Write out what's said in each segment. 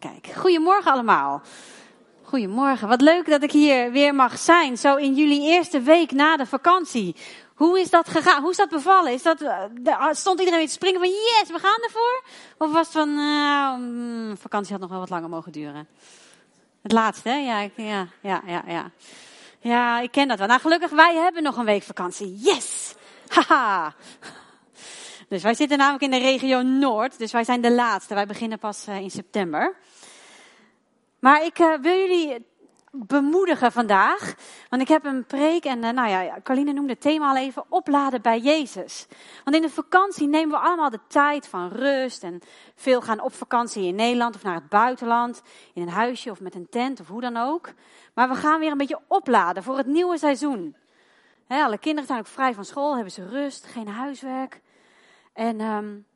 Kijk, goedemorgen allemaal. Goedemorgen. Wat leuk dat ik hier weer mag zijn, zo in jullie eerste week na de vakantie. Hoe is dat gegaan? Hoe is dat bevallen? Is dat, uh, stond iedereen weer te springen van yes, we gaan ervoor? Of was het van, uh, vakantie had nog wel wat langer mogen duren? Het laatste, hè? Ja, ja, ja, ja, ja. Ja, ik ken dat wel. Nou, gelukkig, wij hebben nog een week vakantie. Yes! Haha! Dus wij zitten namelijk in de regio Noord, dus wij zijn de laatste. Wij beginnen pas uh, in september. Maar ik uh, wil jullie bemoedigen vandaag. Want ik heb een preek en uh, nou ja, Carline noemde het thema al even, opladen bij Jezus. Want in de vakantie nemen we allemaal de tijd van rust en veel gaan op vakantie in Nederland of naar het buitenland, in een huisje of met een tent of hoe dan ook. Maar we gaan weer een beetje opladen voor het nieuwe seizoen. Alle kinderen zijn ook vrij van school, hebben ze rust, geen huiswerk. En um,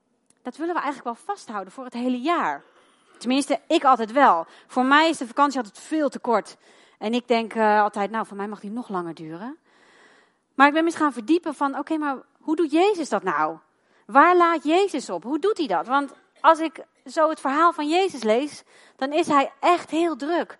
dat willen we eigenlijk wel vasthouden voor het hele jaar. Tenminste, ik altijd wel. Voor mij is de vakantie altijd veel te kort. En ik denk uh, altijd, nou, voor mij mag die nog langer duren. Maar ik ben eens gaan verdiepen van, oké, maar hoe doet Jezus dat nou? Waar laat Jezus op? Hoe doet hij dat? Want als ik zo het verhaal van Jezus lees, dan is hij echt heel druk.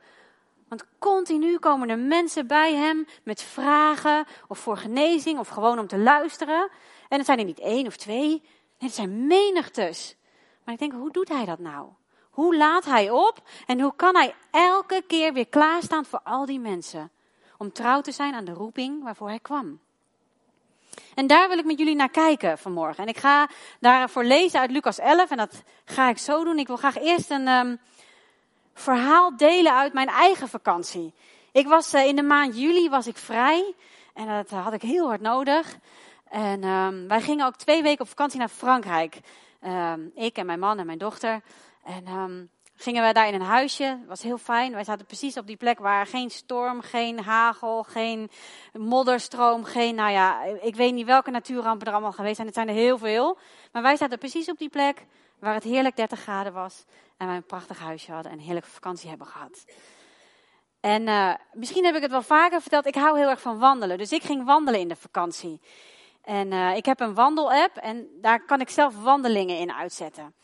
Want continu komen er mensen bij hem met vragen of voor genezing of gewoon om te luisteren. En het zijn er niet één of twee, het zijn menigtes. Maar ik denk, hoe doet hij dat nou? Hoe laat hij op en hoe kan hij elke keer weer klaarstaan voor al die mensen? Om trouw te zijn aan de roeping waarvoor hij kwam. En daar wil ik met jullie naar kijken vanmorgen. En ik ga daarvoor lezen uit Lucas 11 en dat ga ik zo doen. Ik wil graag eerst een um, verhaal delen uit mijn eigen vakantie. Ik was uh, in de maand juli was ik vrij en dat had ik heel hard nodig. En um, wij gingen ook twee weken op vakantie naar Frankrijk. Um, ik en mijn man en mijn dochter. En um, gingen we daar in een huisje. Het was heel fijn. Wij zaten precies op die plek waar geen storm, geen hagel, geen modderstroom, geen, nou ja, ik weet niet welke natuurrampen er allemaal geweest zijn. Het zijn er heel veel. Maar wij zaten precies op die plek waar het heerlijk 30 graden was. En wij een prachtig huisje hadden en een heerlijke vakantie hebben gehad. En uh, misschien heb ik het wel vaker verteld, ik hou heel erg van wandelen. Dus ik ging wandelen in de vakantie. En uh, ik heb een wandelapp en daar kan ik zelf wandelingen in uitzetten.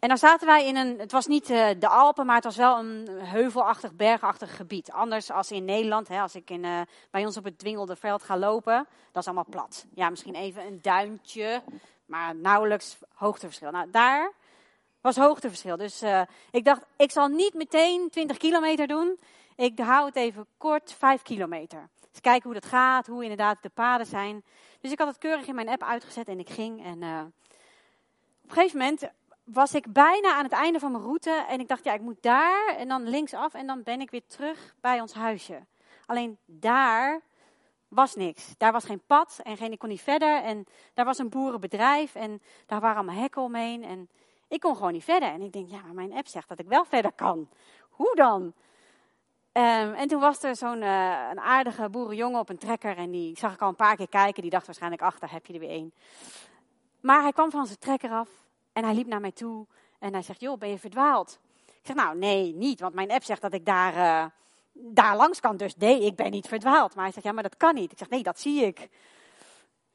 En dan zaten wij in een, het was niet uh, de Alpen, maar het was wel een heuvelachtig, bergachtig gebied. Anders als in Nederland, hè, als ik in, uh, bij ons op het Dwingelde veld ga lopen, dat is allemaal plat. Ja, misschien even een duintje, maar nauwelijks hoogteverschil. Nou, daar was hoogteverschil. Dus uh, ik dacht, ik zal niet meteen 20 kilometer doen. Ik hou het even kort, 5 kilometer. Dus kijken hoe dat gaat, hoe inderdaad de paden zijn. Dus ik had het keurig in mijn app uitgezet en ik ging. En op een gegeven moment was ik bijna aan het einde van mijn route. En ik dacht, ja, ik moet daar en dan linksaf en dan ben ik weer terug bij ons huisje. Alleen daar was niks. Daar was geen pad en geen, ik kon niet verder. En daar was een boerenbedrijf en daar waren allemaal hekken omheen. En ik kon gewoon niet verder. En ik denk, ja, maar mijn app zegt dat ik wel verder kan. Hoe dan? Um, en toen was er zo'n uh, een aardige boerenjongen op een trekker. En die zag ik al een paar keer kijken. Die dacht waarschijnlijk, ach, daar heb je er weer één. Maar hij kwam van zijn trekker af. En hij liep naar mij toe en hij zegt, joh, ben je verdwaald? Ik zeg, nou nee, niet, want mijn app zegt dat ik daar, uh, daar langs kan. Dus nee, ik ben niet verdwaald. Maar hij zegt, ja, maar dat kan niet. Ik zeg, nee, dat zie ik.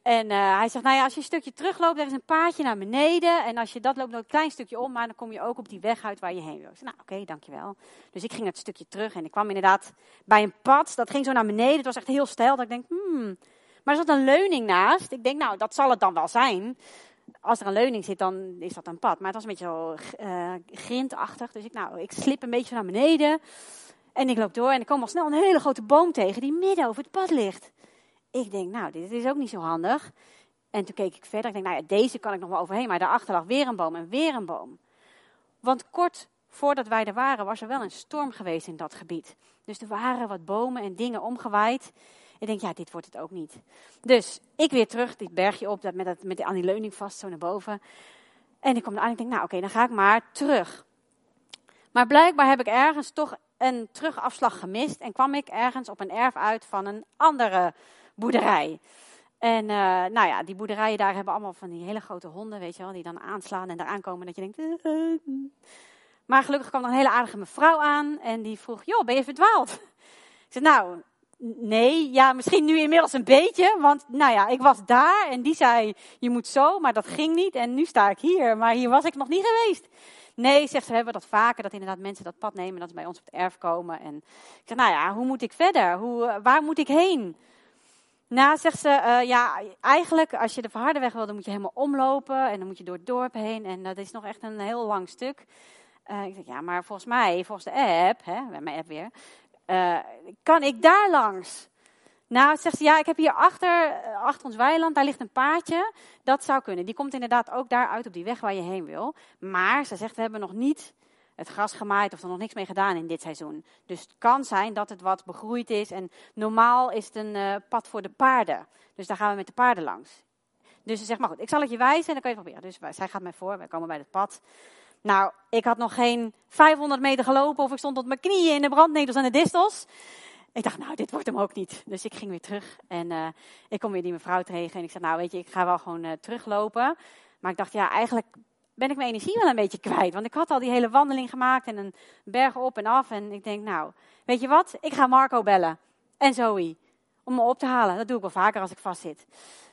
En uh, hij zegt, nou ja, als je een stukje terugloopt, er is een paadje naar beneden. En als je dat loopt, nog een klein stukje om, maar dan kom je ook op die weg uit waar je heen wil. Ik zeg, nou oké, dankjewel. Dus ik ging het stukje terug en ik kwam inderdaad bij een pad. Dat ging zo naar beneden. Het was echt heel stijl. Dat ik denk, hmm. Maar er zat een leuning naast. Ik denk, nou, dat zal het dan wel zijn als er een leuning zit, dan is dat een pad. Maar het was een beetje zo uh, grindachtig. Dus ik, nou, ik slip een beetje naar beneden. En ik loop door en ik kom al snel een hele grote boom tegen die midden over het pad ligt. Ik denk, nou, dit is ook niet zo handig. En toen keek ik verder. Ik denk, nou ja, deze kan ik nog wel overheen. Maar daarachter lag weer een boom en weer een boom. Want kort voordat wij er waren, was er wel een storm geweest in dat gebied. Dus er waren wat bomen en dingen omgewaaid. Ik denk, ja, dit wordt het ook niet. Dus ik weer terug, dit bergje op, met, dat, met aan die leuning vast, zo naar boven. En ik kom aan en ik denk, nou oké, dan ga ik maar terug. Maar blijkbaar heb ik ergens toch een terugafslag gemist. En kwam ik ergens op een erf uit van een andere boerderij. En uh, nou ja, die boerderijen daar hebben allemaal van die hele grote honden, weet je wel, die dan aanslaan en eraan komen dat je denkt. Maar gelukkig kwam er een hele aardige mevrouw aan en die vroeg, joh, ben je verdwaald? Ik zei, nou, Nee, ja, misschien nu inmiddels een beetje. Want nou ja, ik was daar en die zei, je moet zo, maar dat ging niet. En nu sta ik hier, maar hier was ik nog niet geweest. Nee, zegt ze, we hebben dat vaker, dat inderdaad mensen dat pad nemen, dat ze bij ons op het erf komen. En ik zeg, nou ja, hoe moet ik verder? Hoe, waar moet ik heen? Nou, zegt ze, uh, ja, eigenlijk als je de verharde weg wil, dan moet je helemaal omlopen en dan moet je door het dorp heen. En dat is nog echt een heel lang stuk. Uh, ik zeg, ja, maar volgens mij, volgens de app, hè, mijn app weer, uh, kan ik daar langs? Nou, zegt ze, ja, ik heb hier achter, achter ons weiland, daar ligt een paadje. Dat zou kunnen. Die komt inderdaad ook daar uit op die weg waar je heen wil. Maar ze zegt, we hebben nog niet het gras gemaaid of er nog niks mee gedaan in dit seizoen. Dus het kan zijn dat het wat begroeid is. En normaal is het een uh, pad voor de paarden. Dus daar gaan we met de paarden langs. Dus ze zegt, maar goed, ik zal het je wijzen en dan kan je het proberen. Dus zij gaat mij voor, wij komen bij het pad. Nou, ik had nog geen 500 meter gelopen of ik stond op mijn knieën in de brandnetels en de distels. Ik dacht, nou, dit wordt hem ook niet. Dus ik ging weer terug en uh, ik kom weer die mevrouw tegen. En ik zei, nou, weet je, ik ga wel gewoon uh, teruglopen. Maar ik dacht, ja, eigenlijk ben ik mijn energie wel een beetje kwijt. Want ik had al die hele wandeling gemaakt en een berg op en af. En ik denk, nou, weet je wat? Ik ga Marco bellen. En Zoe. Om me op te halen. Dat doe ik wel vaker als ik vastzit.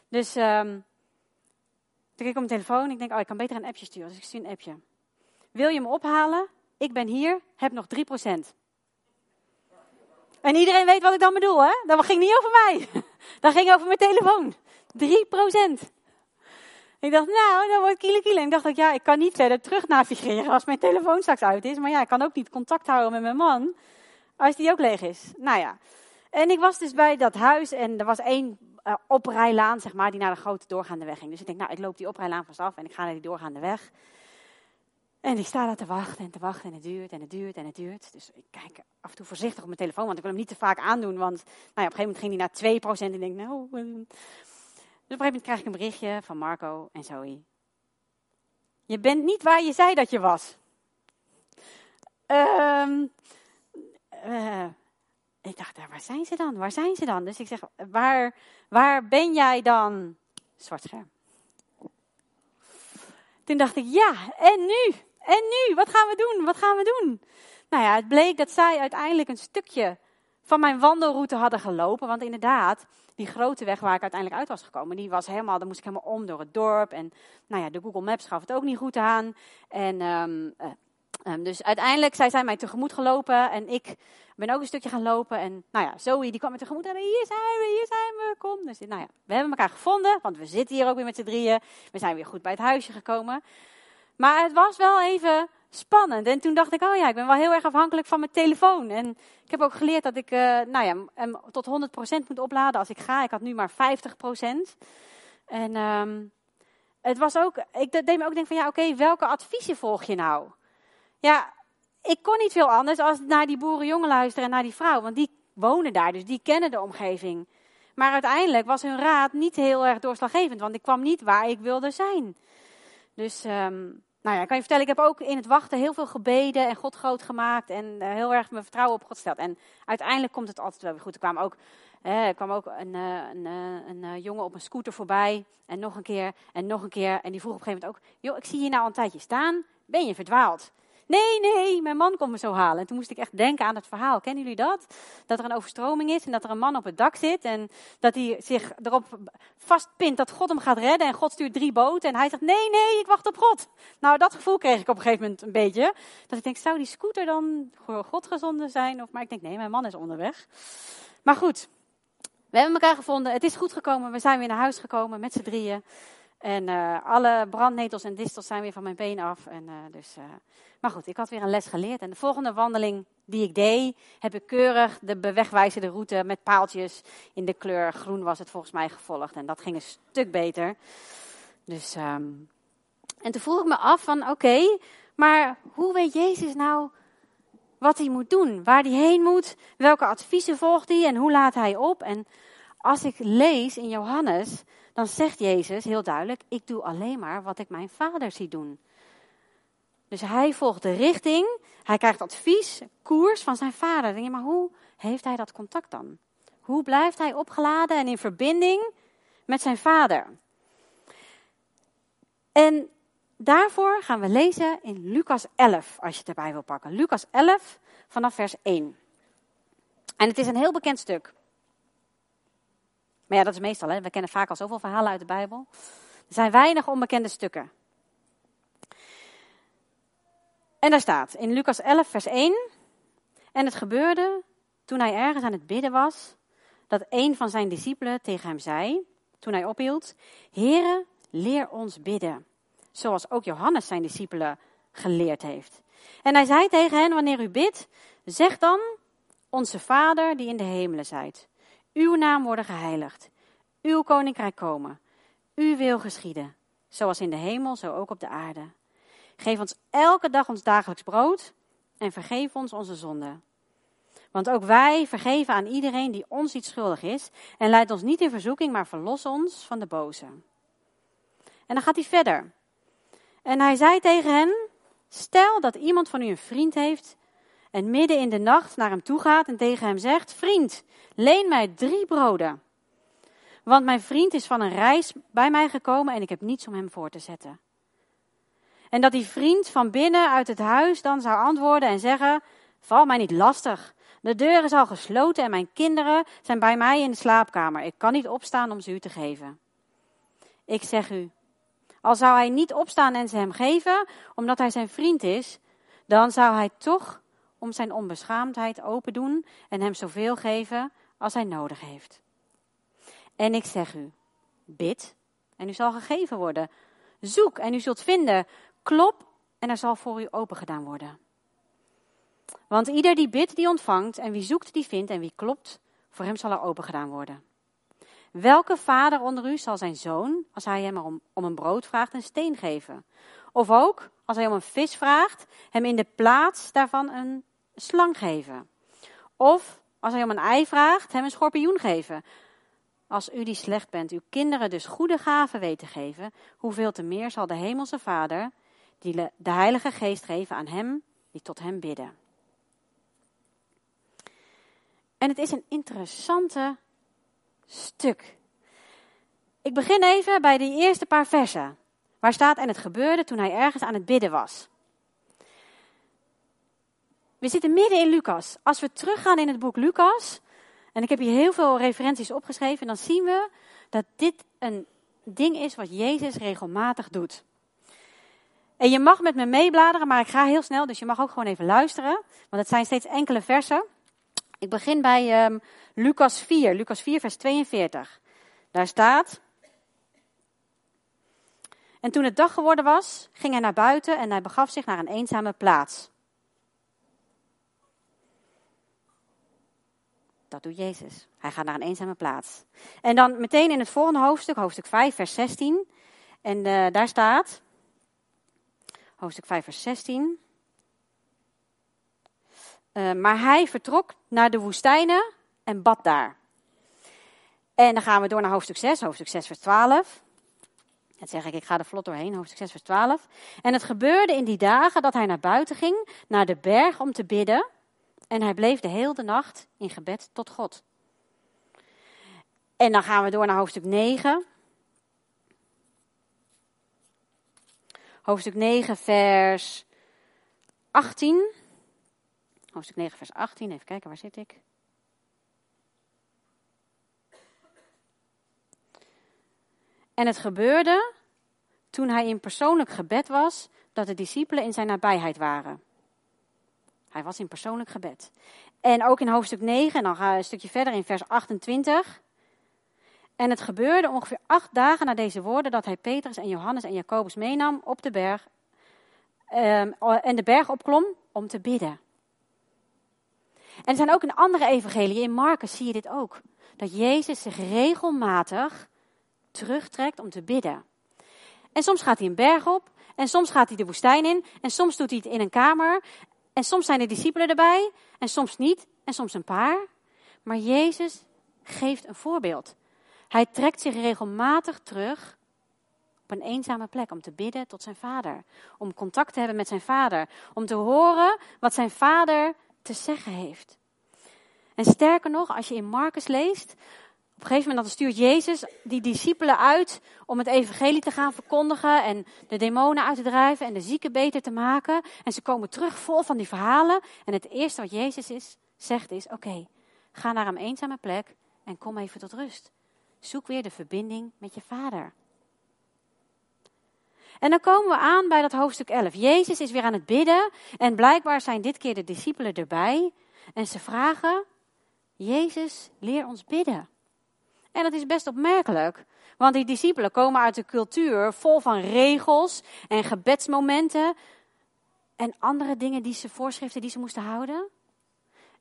Dus um, toen keek ik op mijn telefoon. Ik denk, oh, ik kan beter een appje sturen. Dus ik stuur een appje. Wil je me ophalen? Ik ben hier, heb nog 3%. En iedereen weet wat ik dan bedoel, hè? Dat ging niet over mij. Dat ging over mijn telefoon. 3%. Ik dacht, nou, dat wordt kiele kiele. Ik dacht, ook, ja, ik kan niet verder terug navigeren als mijn telefoon straks uit is. Maar ja, ik kan ook niet contact houden met mijn man als die ook leeg is. Nou ja. En ik was dus bij dat huis en er was één uh, oprijlaan, zeg maar, die naar de grote doorgaande weg ging. Dus ik denk, nou, ik loop die oprijlaan vast af en ik ga naar die doorgaande weg. En ik sta daar te wachten en te wachten en het duurt en het duurt en het duurt. Dus ik kijk af en toe voorzichtig op mijn telefoon, want ik wil hem niet te vaak aandoen. Want nou ja, op een gegeven moment ging hij naar 2% en ik denk, nou... Dus op een gegeven moment krijg ik een berichtje van Marco en Zoe. Je bent niet waar je zei dat je was. Um, uh, ik dacht, waar zijn ze dan? Waar zijn ze dan? Dus ik zeg, waar, waar ben jij dan? Zwart scherm. Toen dacht ik, ja, en nu? En nu? Wat gaan we doen? Wat gaan we doen? Nou ja, het bleek dat zij uiteindelijk een stukje van mijn wandelroute hadden gelopen. Want inderdaad, die grote weg waar ik uiteindelijk uit was gekomen, die was helemaal, dan moest ik helemaal om door het dorp. En nou ja, de Google Maps gaf het ook niet goed aan. En um, um, dus uiteindelijk, zij zijn mij tegemoet gelopen en ik ben ook een stukje gaan lopen. En nou ja, Zoe die kwam me tegemoet en hier zijn we, hier zijn we, kom. Dus nou ja, we hebben elkaar gevonden, want we zitten hier ook weer met z'n drieën. We zijn weer goed bij het huisje gekomen. Maar het was wel even spannend. En toen dacht ik, oh ja, ik ben wel heel erg afhankelijk van mijn telefoon. En ik heb ook geleerd dat ik uh, nou ja, hem tot 100% moet opladen als ik ga. Ik had nu maar 50%. En um, het was ook, ik deed me ook denken van ja, oké, welke adviezen volg je nou? Ja, ik kon niet veel anders als naar die boerenjongen luisteren en naar die vrouw. Want die wonen daar, dus die kennen de omgeving. Maar uiteindelijk was hun raad niet heel erg doorslaggevend, want ik kwam niet waar ik wilde zijn. Dus um, nou ja, ik kan je vertellen, ik heb ook in het wachten heel veel gebeden en God groot gemaakt en uh, heel erg mijn vertrouwen op God gesteld. En uiteindelijk komt het altijd wel weer goed. Er kwam ook, eh, kwam ook een, uh, een, een jongen op een scooter voorbij en nog een keer en nog een keer. En die vroeg op een gegeven moment ook, joh, ik zie je nou al een tijdje staan, ben je verdwaald? Nee, nee, mijn man komt me zo halen. En toen moest ik echt denken aan het verhaal. Kennen jullie dat? Dat er een overstroming is en dat er een man op het dak zit. En dat hij zich erop vastpint dat God hem gaat redden. En God stuurt drie boten. En hij zegt, nee, nee, ik wacht op God. Nou, dat gevoel kreeg ik op een gegeven moment een beetje. Dat ik denk, zou die scooter dan voor God gezonden zijn? Of, maar ik denk, nee, mijn man is onderweg. Maar goed, we hebben elkaar gevonden. Het is goed gekomen. We zijn weer naar huis gekomen met z'n drieën. En uh, alle brandnetels en distels zijn weer van mijn been af. En, uh, dus, uh, maar goed, ik had weer een les geleerd. En de volgende wandeling die ik deed, heb ik keurig de bewegwijzende route met paaltjes in de kleur groen was het volgens mij gevolgd. En dat ging een stuk beter. Dus, um, en toen vroeg ik me af van, oké, maar hoe weet Jezus nou wat hij moet doen? Waar hij heen moet? Welke adviezen volgt hij? En hoe laat hij op? En als ik lees in Johannes, dan zegt Jezus heel duidelijk: Ik doe alleen maar wat ik mijn vader zie doen. Dus hij volgt de richting, hij krijgt advies, koers van zijn vader. Denk je, maar hoe heeft hij dat contact dan? Hoe blijft hij opgeladen en in verbinding met zijn vader? En daarvoor gaan we lezen in Lucas 11, als je het erbij wil pakken. Lucas 11 vanaf vers 1. En het is een heel bekend stuk. Maar ja, dat is meestal, hè. we kennen vaak al zoveel verhalen uit de Bijbel. Er zijn weinig onbekende stukken. En daar staat in Lucas 11, vers 1. En het gebeurde toen hij ergens aan het bidden was, dat een van zijn discipelen tegen hem zei, toen hij ophield: Heere, leer ons bidden, zoals ook Johannes zijn discipelen geleerd heeft. En hij zei tegen hen: Wanneer u bidt, zeg dan: Onze Vader die in de hemelen zijt. Uw naam worden geheiligd. Uw koninkrijk komen. Uw wil geschieden. Zoals in de hemel, zo ook op de aarde. Geef ons elke dag ons dagelijks brood en vergeef ons onze zonden. Want ook wij vergeven aan iedereen die ons iets schuldig is. En leid ons niet in verzoeking, maar verlos ons van de boze. En dan gaat hij verder. En hij zei tegen hen: Stel dat iemand van u een vriend heeft en midden in de nacht naar hem toe gaat en tegen hem zegt: Vriend, leen mij drie broden. Want mijn vriend is van een reis bij mij gekomen en ik heb niets om hem voor te zetten. En dat die vriend van binnen uit het huis dan zou antwoorden en zeggen: Val mij niet lastig. De deur is al gesloten en mijn kinderen zijn bij mij in de slaapkamer. Ik kan niet opstaan om ze u te geven. Ik zeg u, al zou hij niet opstaan en ze hem geven, omdat hij zijn vriend is, dan zou hij toch om zijn onbeschaamdheid open doen en hem zoveel geven als hij nodig heeft. En ik zeg u, bid en u zal gegeven worden. Zoek en u zult vinden. Klop en er zal voor u opengedaan worden. Want ieder die bidt, die ontvangt, en wie zoekt, die vindt, en wie klopt, voor hem zal er opengedaan worden. Welke vader onder u zal zijn zoon, als hij hem om, om een brood vraagt, een steen geven? Of ook, als hij om een vis vraagt, hem in de plaats daarvan een slang geven? Of, als hij om een ei vraagt, hem een schorpioen geven? Als u die slecht bent, uw kinderen dus goede gaven weet te geven, hoeveel te meer zal de hemelse vader, die de heilige geest geven aan hem, die tot hem bidden. En het is een interessante stuk. Ik begin even bij die eerste paar versen. Waar staat en het gebeurde toen hij ergens aan het bidden was. We zitten midden in Lucas. Als we teruggaan in het boek Lucas, en ik heb hier heel veel referenties opgeschreven, dan zien we dat dit een ding is wat Jezus regelmatig doet. En je mag met me meebladeren, maar ik ga heel snel, dus je mag ook gewoon even luisteren, want het zijn steeds enkele versen. Ik begin bij um, Lucas 4, Lucas 4, vers 42. Daar staat. En toen het dag geworden was, ging hij naar buiten en hij begaf zich naar een eenzame plaats. Dat doet Jezus. Hij gaat naar een eenzame plaats. En dan meteen in het volgende hoofdstuk, hoofdstuk 5, vers 16. En uh, daar staat, hoofdstuk 5, vers 16. Uh, maar hij vertrok naar de woestijnen en bad daar. En dan gaan we door naar hoofdstuk 6, hoofdstuk 6, vers 12. Dat zeg ik, ik ga er vlot doorheen, hoofdstuk 6, vers 12. En het gebeurde in die dagen dat hij naar buiten ging, naar de berg om te bidden. En hij bleef de hele nacht in gebed tot God. En dan gaan we door naar hoofdstuk 9. Hoofdstuk 9, vers 18. Hoofdstuk 9, vers 18. Even kijken, waar zit ik? En het gebeurde toen hij in persoonlijk gebed was, dat de discipelen in zijn nabijheid waren. Hij was in persoonlijk gebed. En ook in hoofdstuk 9, en dan gaan we een stukje verder in vers 28. En het gebeurde ongeveer acht dagen na deze woorden dat hij Petrus en Johannes en Jacobus meenam op de berg. Um, en de berg opklom om te bidden. En er zijn ook in andere evangeliën, in Marcus zie je dit ook. Dat Jezus zich regelmatig terugtrekt om te bidden. En soms gaat hij een berg op, en soms gaat hij de woestijn in, en soms doet hij het in een kamer, en soms zijn de discipelen erbij, en soms niet, en soms een paar. Maar Jezus geeft een voorbeeld. Hij trekt zich regelmatig terug op een eenzame plek om te bidden tot zijn vader. Om contact te hebben met zijn vader. Om te horen wat zijn vader te zeggen heeft. En sterker nog, als je in Marcus leest, op een gegeven moment stuurt Jezus die discipelen uit om het evangelie te gaan verkondigen en de demonen uit te drijven en de zieken beter te maken. En ze komen terug vol van die verhalen. En het eerste wat Jezus is, zegt is, oké, ga naar een eenzame plek en kom even tot rust. Zoek weer de verbinding met je vader. En dan komen we aan bij dat hoofdstuk 11. Jezus is weer aan het bidden en blijkbaar zijn dit keer de discipelen erbij. En ze vragen, Jezus, leer ons bidden. En dat is best opmerkelijk, want die discipelen komen uit een cultuur vol van regels en gebedsmomenten en andere dingen die ze voorschriften die ze moesten houden.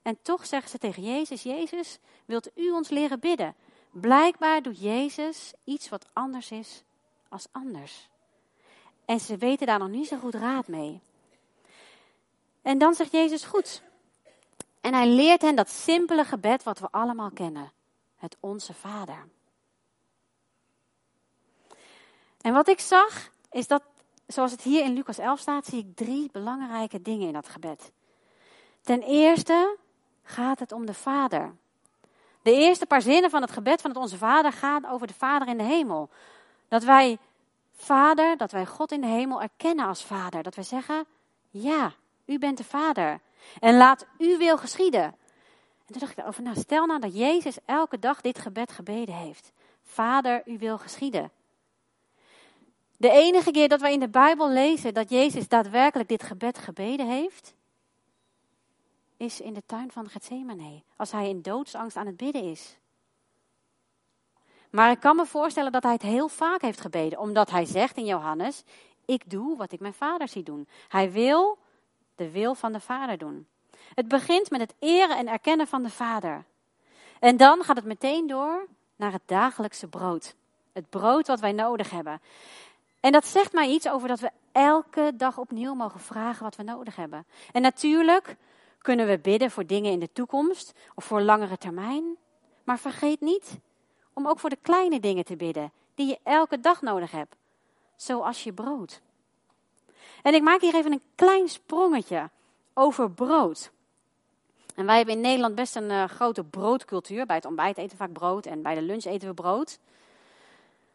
En toch zeggen ze tegen Jezus: Jezus, wilt u ons leren bidden? Blijkbaar doet Jezus iets wat anders is als anders. En ze weten daar nog niet zo goed raad mee. En dan zegt Jezus: Goed. En hij leert hen dat simpele gebed wat we allemaal kennen: het Onze Vader. En wat ik zag, is dat, zoals het hier in Lucas 11 staat, zie ik drie belangrijke dingen in dat gebed. Ten eerste gaat het om de Vader. De eerste paar zinnen van het gebed van het Onze Vader gaan over de Vader in de hemel. Dat wij Vader, dat wij God in de hemel erkennen als Vader. Dat wij zeggen, ja, u bent de Vader. En laat uw wil geschieden. En toen dacht ik erover, nou stel nou dat Jezus elke dag dit gebed gebeden heeft. Vader, uw wil geschieden. De enige keer dat wij in de Bijbel lezen dat Jezus daadwerkelijk dit gebed gebeden heeft, is in de tuin van Gethsemane. Als hij in doodsangst aan het bidden is. Maar ik kan me voorstellen dat hij het heel vaak heeft gebeden. Omdat hij zegt in Johannes, ik doe wat ik mijn vader zie doen. Hij wil de wil van de vader doen. Het begint met het eren en erkennen van de vader. En dan gaat het meteen door naar het dagelijkse brood. Het brood wat wij nodig hebben. En dat zegt mij iets over dat we elke dag opnieuw mogen vragen wat we nodig hebben. En natuurlijk kunnen we bidden voor dingen in de toekomst of voor langere termijn. Maar vergeet niet om ook voor de kleine dingen te bidden die je elke dag nodig hebt. Zoals je brood. En ik maak hier even een klein sprongetje over brood. En wij hebben in Nederland best een uh, grote broodcultuur. Bij het ontbijt eten we vaak brood en bij de lunch eten we brood.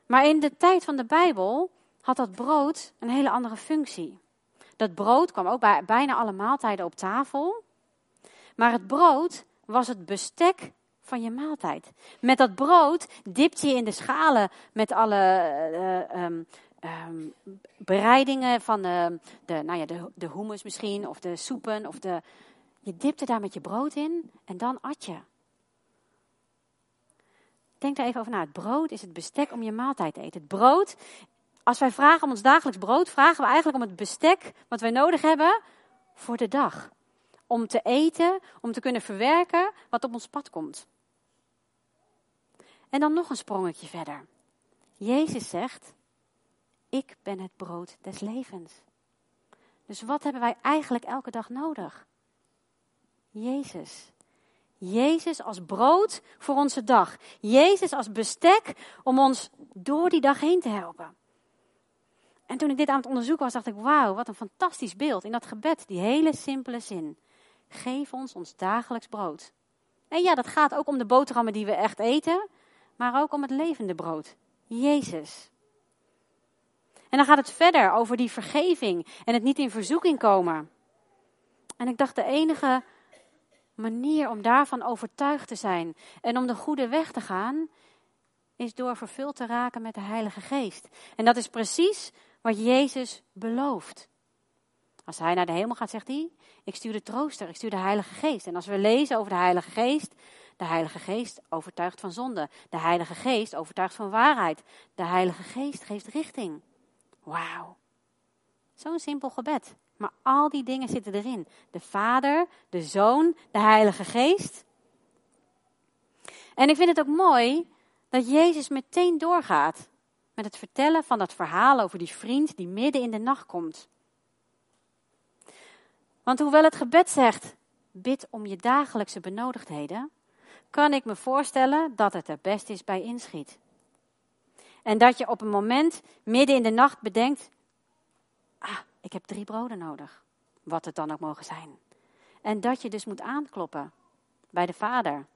Maar in de tijd van de Bijbel had dat brood een hele andere functie. Dat brood kwam ook bij bijna alle maaltijden op tafel. Maar het brood was het bestek van je maaltijd. Met dat brood dipte je in de schalen met alle uh, um, um, bereidingen van de, de, nou ja, de, de hummus misschien, of de soepen. Of de, je dipte daar met je brood in en dan at je. Denk daar even over na. Het brood is het bestek om je maaltijd te eten. Het brood, als wij vragen om ons dagelijks brood, vragen we eigenlijk om het bestek wat wij nodig hebben voor de dag om te eten, om te kunnen verwerken wat op ons pad komt. En dan nog een sprongetje verder. Jezus zegt, ik ben het brood des levens. Dus wat hebben wij eigenlijk elke dag nodig? Jezus. Jezus als brood voor onze dag. Jezus als bestek om ons door die dag heen te helpen. En toen ik dit aan het onderzoeken was, dacht ik, wauw, wat een fantastisch beeld in dat gebed, die hele simpele zin. Geef ons ons dagelijks brood. En ja, dat gaat ook om de boterhammen die we echt eten, maar ook om het levende brood. Jezus. En dan gaat het verder over die vergeving en het niet in verzoeking komen. En ik dacht, de enige manier om daarvan overtuigd te zijn en om de goede weg te gaan, is door vervuld te raken met de Heilige Geest. En dat is precies wat Jezus belooft. Als hij naar de hemel gaat, zegt hij: Ik stuur de trooster, ik stuur de Heilige Geest. En als we lezen over de Heilige Geest, de Heilige Geest overtuigt van zonde. De Heilige Geest overtuigt van waarheid. De Heilige Geest geeft richting. Wauw. Zo'n simpel gebed. Maar al die dingen zitten erin. De Vader, de Zoon, de Heilige Geest. En ik vind het ook mooi dat Jezus meteen doorgaat met het vertellen van dat verhaal over die vriend die midden in de nacht komt. Want hoewel het gebed zegt, bid om je dagelijkse benodigdheden, kan ik me voorstellen dat het er best is bij inschiet. En dat je op een moment midden in de nacht bedenkt, ah, ik heb drie broden nodig, wat het dan ook mogen zijn. En dat je dus moet aankloppen bij de Vader.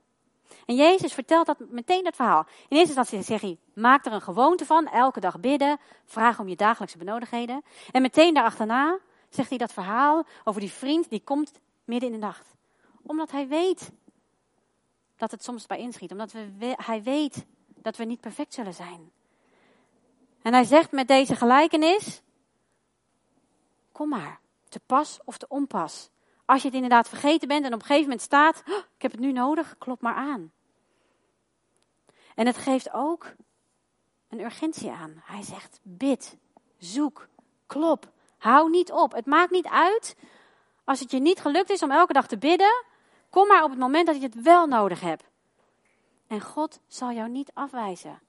En Jezus vertelt dat meteen dat verhaal. In eerste instantie zegt hij, maak er een gewoonte van, elke dag bidden, vraag om je dagelijkse benodigdheden. En meteen daarachterna zegt hij dat verhaal over die vriend die komt midden in de nacht. Omdat hij weet dat het soms bij inschiet. Omdat we, hij weet dat we niet perfect zullen zijn. En hij zegt met deze gelijkenis, kom maar. Te pas of te onpas. Als je het inderdaad vergeten bent en op een gegeven moment staat, ik heb het nu nodig, klop maar aan. En het geeft ook een urgentie aan. Hij zegt, bid, zoek, klop, hou niet op. Het maakt niet uit als het je niet gelukt is om elke dag te bidden. Kom maar op het moment dat je het wel nodig hebt. En God zal jou niet afwijzen.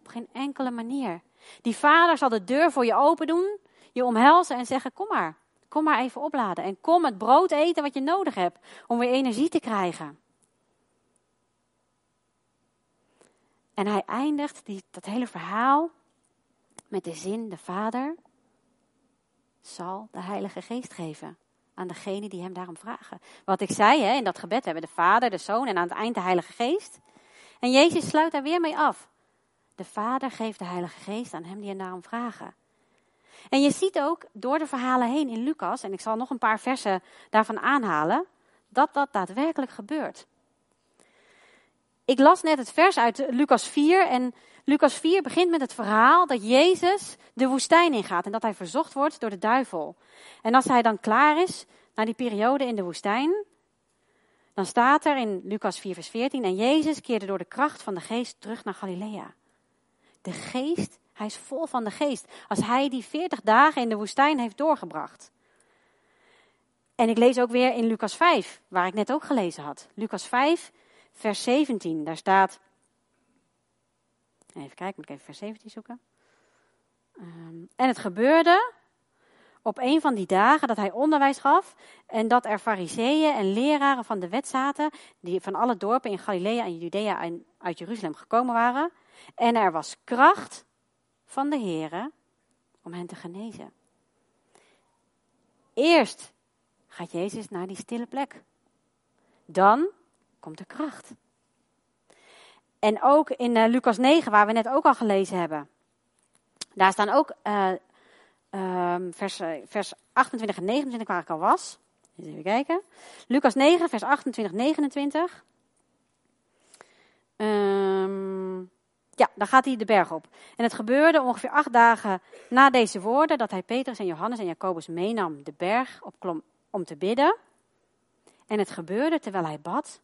Op geen enkele manier. Die vader zal de deur voor je open doen, je omhelzen en zeggen: Kom maar, kom maar even opladen. En kom het brood eten wat je nodig hebt om weer energie te krijgen. En hij eindigt die, dat hele verhaal met de zin: de Vader zal de Heilige Geest geven aan degene die hem daarom vragen. Wat ik zei hè, in dat gebed hebben de Vader, de Zoon en aan het eind de Heilige Geest. En Jezus sluit daar weer mee af. De Vader geeft de Heilige Geest aan hem die hem daarom vragen. En je ziet ook door de verhalen heen in Lucas, en ik zal nog een paar versen daarvan aanhalen, dat dat daadwerkelijk gebeurt. Ik las net het vers uit Lucas 4 en Lucas 4 begint met het verhaal dat Jezus de woestijn ingaat en dat hij verzocht wordt door de duivel. En als hij dan klaar is, na die periode in de woestijn, dan staat er in Lucas 4 vers 14, en Jezus keerde door de kracht van de geest terug naar Galilea. De geest, hij is vol van de geest, als hij die 40 dagen in de woestijn heeft doorgebracht. En ik lees ook weer in Lucas 5, waar ik net ook gelezen had. Lucas 5, vers 17, daar staat, Even kijken, moet ik even vers 17 zoeken. Um, en het gebeurde op een van die dagen dat hij onderwijs gaf en dat er fariseeën en leraren van de wet zaten, die van alle dorpen in Galilea en Judea en uit Jeruzalem gekomen waren. En er was kracht van de Here om hen te genezen. Eerst gaat Jezus naar die stille plek. Dan komt de kracht. En ook in uh, Lucas 9, waar we net ook al gelezen hebben. Daar staan ook uh, um, vers, vers 28 en 29 waar ik al was. even kijken. Lucas 9, vers 28, 29. Um, ja, dan gaat hij de berg op. En het gebeurde ongeveer acht dagen na deze woorden dat hij Petrus en Johannes en Jacobus meenam de berg opklom om te bidden. En het gebeurde terwijl hij bad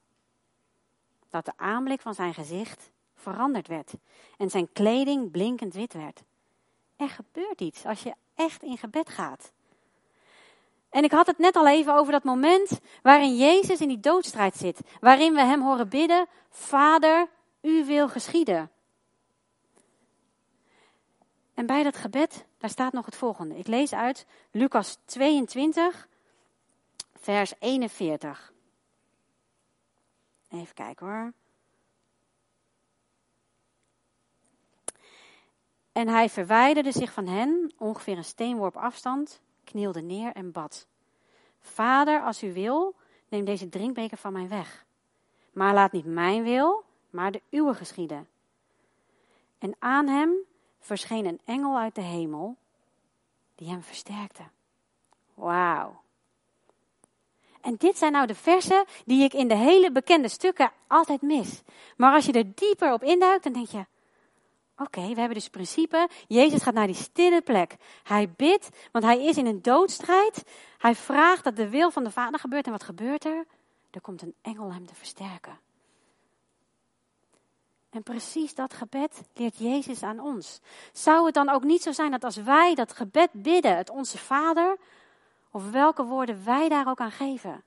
dat de aanblik van zijn gezicht veranderd werd en zijn kleding blinkend wit werd. Er gebeurt iets als je echt in gebed gaat. En ik had het net al even over dat moment waarin Jezus in die doodstrijd zit, waarin we hem horen bidden: Vader, u wil geschieden. En bij dat gebed, daar staat nog het volgende. Ik lees uit Lucas 22, vers 41. Even kijken hoor. En hij verwijderde zich van hen, ongeveer een steenworp afstand, knielde neer en bad. Vader, als u wil, neem deze drinkbeker van mij weg. Maar laat niet mijn wil, maar de uwe geschieden. En aan hem verscheen een engel uit de hemel, die hem versterkte. Wauw. En dit zijn nou de versen die ik in de hele bekende stukken altijd mis. Maar als je er dieper op induikt, dan denk je: oké, we hebben dus principe. Jezus gaat naar die stille plek. Hij bidt, want hij is in een doodstrijd. Hij vraagt dat de wil van de Vader gebeurt. En wat gebeurt er? Er komt een engel hem te versterken. En precies dat gebed leert Jezus aan ons. Zou het dan ook niet zo zijn dat als wij dat gebed bidden, het onze Vader, of welke woorden wij daar ook aan geven.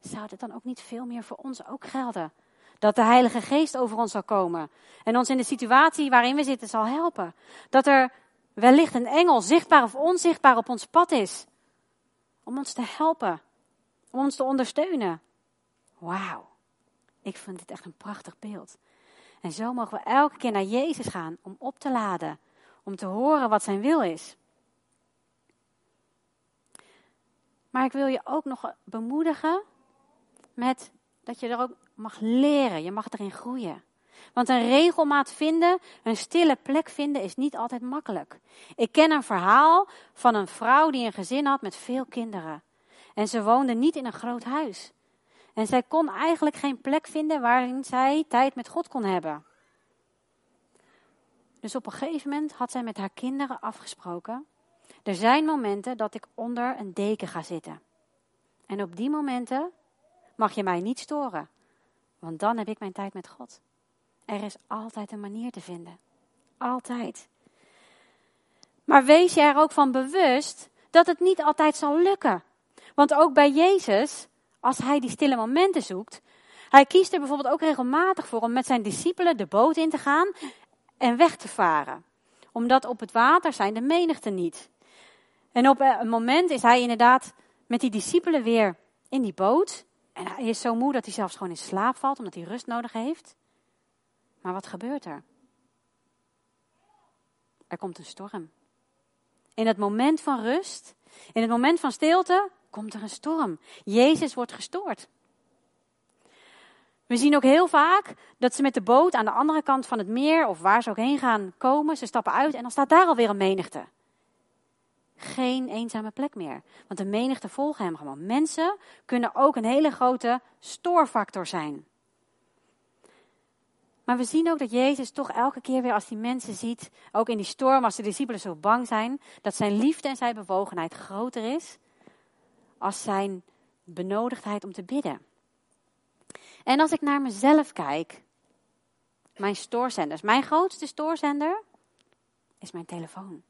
Zou het dan ook niet veel meer voor ons ook gelden? Dat de Heilige Geest over ons zal komen en ons in de situatie waarin we zitten zal helpen. Dat er wellicht een engel, zichtbaar of onzichtbaar, op ons pad is. Om ons te helpen, om ons te ondersteunen. Wauw, ik vind dit echt een prachtig beeld. En zo mogen we elke keer naar Jezus gaan om op te laden, om te horen wat zijn wil is. Maar ik wil je ook nog bemoedigen met dat je er ook mag leren. Je mag erin groeien. Want een regelmaat vinden, een stille plek vinden, is niet altijd makkelijk. Ik ken een verhaal van een vrouw die een gezin had met veel kinderen. En ze woonde niet in een groot huis. En zij kon eigenlijk geen plek vinden waarin zij tijd met God kon hebben. Dus op een gegeven moment had zij met haar kinderen afgesproken Er zijn momenten dat ik onder een deken ga zitten. En op die momenten mag je mij niet storen, want dan heb ik mijn tijd met God. Er is altijd een manier te vinden. Altijd. Maar wees je er ook van bewust dat het niet altijd zal lukken. Want ook bij Jezus, als hij die stille momenten zoekt, hij kiest er bijvoorbeeld ook regelmatig voor om met zijn discipelen de boot in te gaan en weg te varen. Omdat op het water zijn de menigte niet. En op een moment is hij inderdaad met die discipelen weer in die boot. En hij is zo moe dat hij zelfs gewoon in slaap valt, omdat hij rust nodig heeft. Maar wat gebeurt er? Er komt een storm. In het moment van rust, in het moment van stilte, komt er een storm. Jezus wordt gestoord. We zien ook heel vaak dat ze met de boot aan de andere kant van het meer, of waar ze ook heen gaan, komen. Ze stappen uit en dan staat daar alweer een menigte. Geen eenzame plek meer. Want de menigte volgen hem gewoon. Mensen kunnen ook een hele grote stoorfactor zijn. Maar we zien ook dat Jezus toch elke keer weer als die mensen ziet, ook in die storm, als de discipelen zo bang zijn, dat zijn liefde en zijn bewogenheid groter is als zijn benodigdheid om te bidden. En als ik naar mezelf kijk, mijn stoorzenders, mijn grootste stoorzender is mijn telefoon.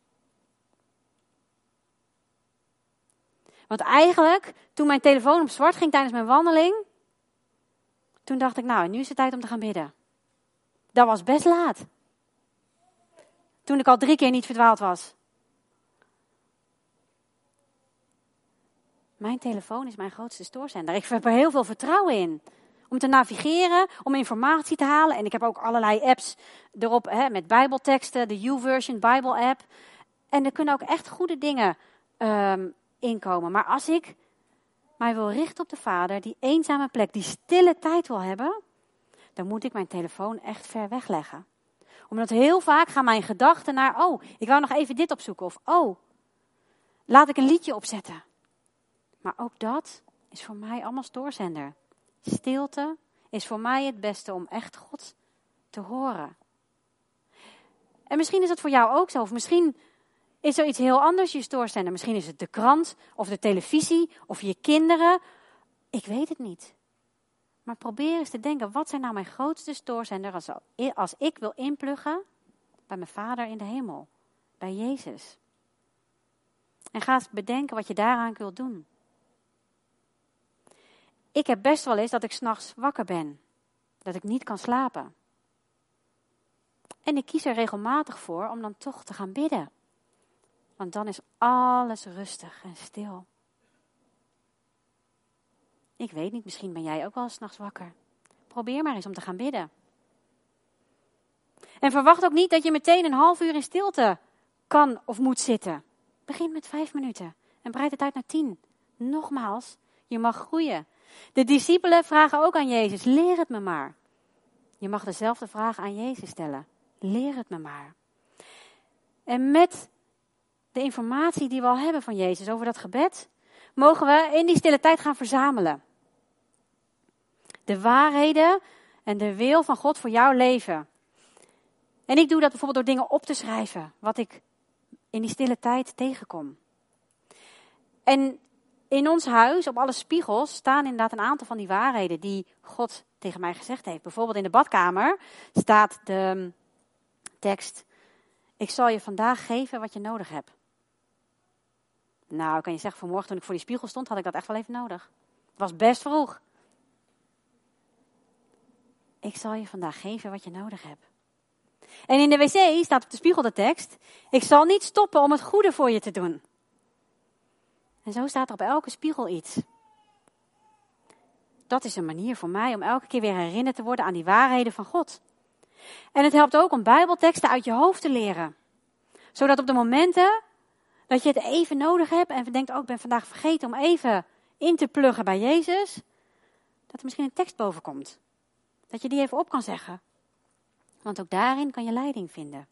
Want eigenlijk, toen mijn telefoon op zwart ging tijdens mijn wandeling, toen dacht ik, nou, nu is het tijd om te gaan bidden. Dat was best laat. Toen ik al drie keer niet verdwaald was. Mijn telefoon is mijn grootste stoorzender. Ik heb er heel veel vertrouwen in. Om te navigeren, om informatie te halen. En ik heb ook allerlei apps erop hè, met bijbelteksten. De YouVersion Bible app. En er kunnen ook echt goede dingen um, inkomen. Maar als ik mij wil richten op de Vader, die eenzame plek, die stille tijd wil hebben, dan moet ik mijn telefoon echt ver wegleggen. Omdat heel vaak gaan mijn gedachten naar, oh, ik wou nog even dit opzoeken. Of, oh, laat ik een liedje opzetten. Maar ook dat is voor mij allemaal stoorzender. Stilte is voor mij het beste om echt God te horen. En misschien is dat voor jou ook zo. Of misschien is er iets heel anders je stoorzender. Misschien is het de krant of de televisie of je kinderen. Ik weet het niet. Maar probeer eens te denken, wat zijn nou mijn grootste stoorzender als, ik wil inpluggen bij mijn Vader in de hemel, bij Jezus. En ga eens bedenken wat je daaraan kunt doen. Ik heb best wel eens dat ik s'nachts wakker ben, dat ik niet kan slapen. En ik kies er regelmatig voor om dan toch te gaan bidden. Want dan is alles rustig en stil. Ik weet niet, misschien ben jij ook wel s'nachts wakker. Probeer maar eens om te gaan bidden. En verwacht ook niet dat je meteen een half uur in stilte kan of moet zitten. Begin met vijf minuten en breid het uit naar tien. Nogmaals, je mag groeien. De discipelen vragen ook aan Jezus, leer het me maar. Je mag dezelfde vraag aan Jezus stellen. Leer het me maar. En met de informatie die we al hebben van Jezus over dat gebed, mogen we in die stille tijd gaan verzamelen. De waarheden en de wil van God voor jouw leven. En ik doe dat bijvoorbeeld door dingen op te schrijven, wat ik in die stille tijd tegenkom. En in ons huis, op alle spiegels, staan inderdaad een aantal van die waarheden die God tegen mij gezegd heeft. Bijvoorbeeld in de badkamer staat de tekst: Ik zal je vandaag geven wat je nodig hebt. Nou, kan je zeggen, vanmorgen toen ik voor die spiegel stond, had ik dat echt wel even nodig. Het was best vroeg. Ik zal je vandaag geven wat je nodig hebt. En in de wc staat op de spiegel de tekst: Ik zal niet stoppen om het goede voor je te doen. En zo staat er op elke spiegel iets. Dat is een manier voor mij om elke keer weer herinnerd te worden aan die waarheden van God. En het helpt ook om Bijbelteksten uit je hoofd te leren. Zodat op de momenten dat je het even nodig hebt en denkt, oh ik ben vandaag vergeten om even in te pluggen bij Jezus, dat er misschien een tekst boven komt. Dat je die even op kan zeggen. Want ook daarin kan je leiding vinden.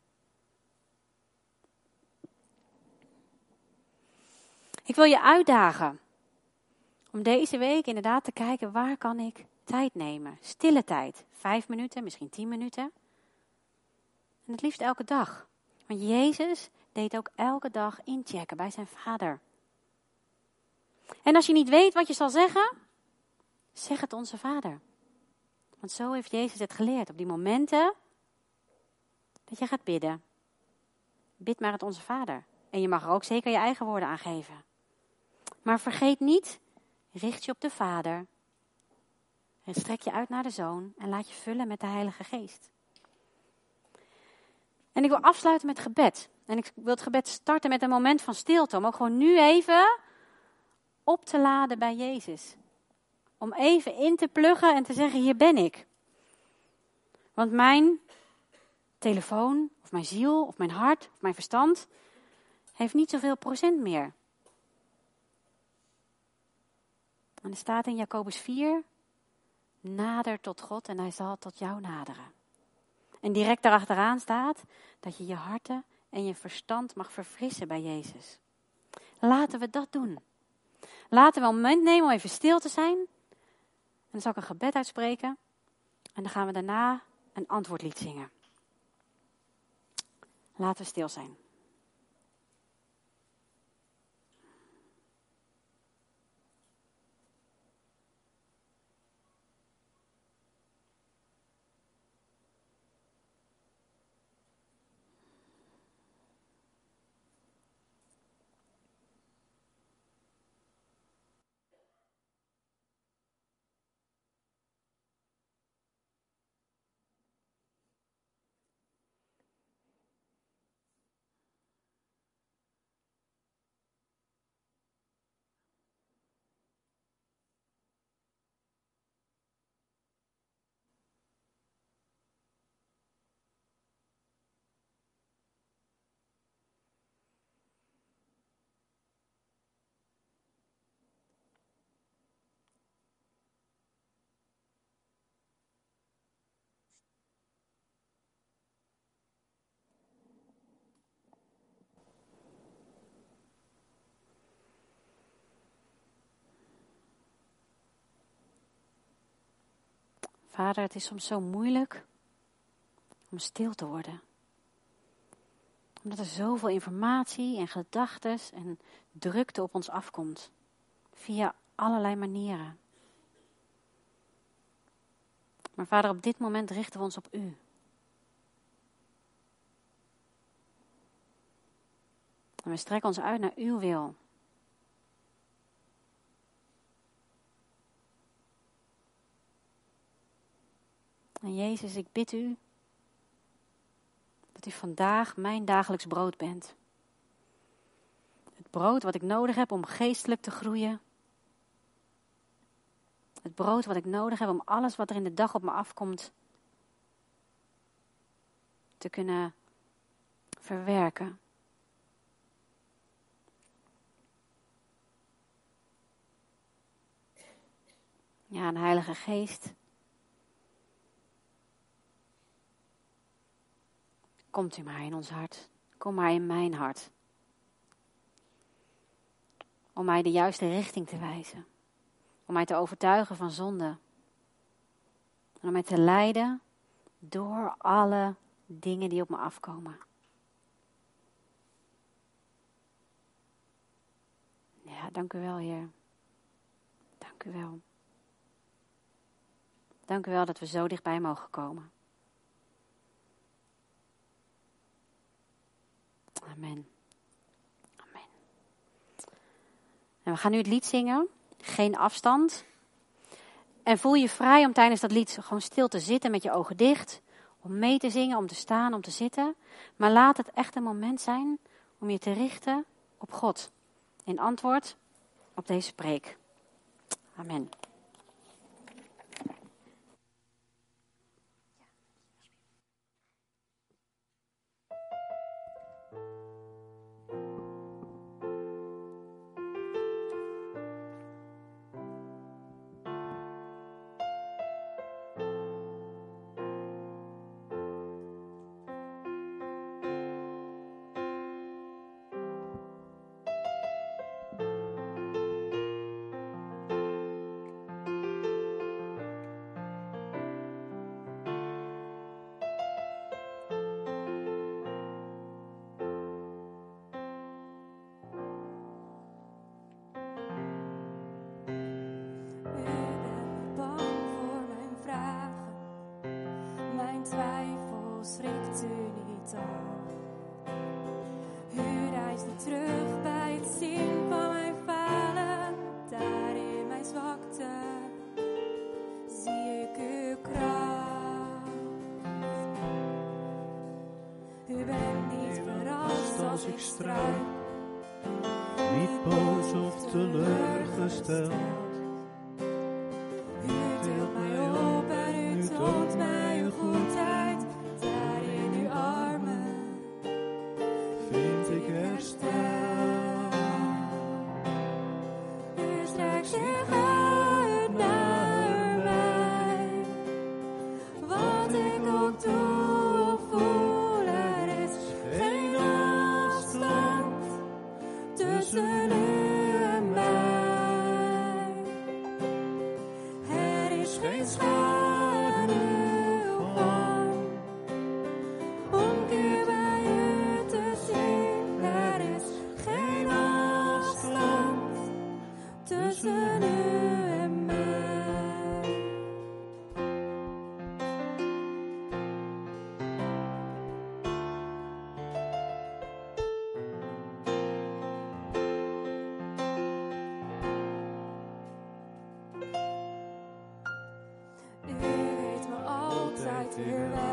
Ik wil je uitdagen om deze week inderdaad te kijken waar kan ik tijd nemen. Stille tijd. Vijf minuten, misschien tien minuten. En het liefst elke dag. Want Jezus deed ook elke dag inchecken bij zijn vader. En als je niet weet wat je zal zeggen, zeg het onze vader. Want zo heeft Jezus het geleerd. Op die momenten dat je gaat bidden. Bid maar het onze vader. En je mag er ook zeker je eigen woorden aan geven. Maar vergeet niet, richt je op de vader. En strek je uit naar de zoon en laat je vullen met de Heilige Geest. En ik wil afsluiten met gebed. En ik wil het gebed starten met een moment van stilte. Om ook gewoon nu even op te laden bij Jezus. Om even in te pluggen en te zeggen: Hier ben ik. Want mijn telefoon, of mijn ziel, of mijn hart, of mijn verstand heeft niet zoveel procent meer. En er staat in Jacobus 4: Nader tot God en hij zal tot jou naderen. En direct daarachteraan staat dat je je harten en je verstand mag verfrissen bij Jezus. Laten we dat doen. Laten we een moment nemen om even stil te zijn. En dan zal ik een gebed uitspreken. En dan gaan we daarna een antwoordlied zingen. Laten we stil zijn. Vader, het is soms zo moeilijk om stil te worden. Omdat er zoveel informatie en gedachten en drukte op ons afkomt. Via allerlei manieren. Maar vader, op dit moment richten we ons op u. En we strekken ons uit naar uw wil. En Jezus, ik bid u dat u vandaag mijn dagelijks brood bent. Het brood wat ik nodig heb om geestelijk te groeien. Het brood wat ik nodig heb om alles wat er in de dag op me afkomt te kunnen verwerken. Ja, een Heilige Geest Komt u maar in ons hart. Kom maar in mijn hart. Om mij de juiste richting te wijzen. Om mij te overtuigen van zonde. En om mij te leiden door alle dingen die op me afkomen. Ja, dank u wel, Heer. Dank u wel. Dank u wel dat we zo dichtbij mogen komen. Amen. Amen. En we gaan nu het lied zingen. Geen afstand. En voel je vrij om tijdens dat lied gewoon stil te zitten met je ogen dicht. Om mee te zingen, om te staan, om te zitten. Maar laat het echt een moment zijn om je te richten op God. In antwoord op deze preek. Amen. als ik struik, niet boos of teleurgesteld. dear I?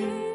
see.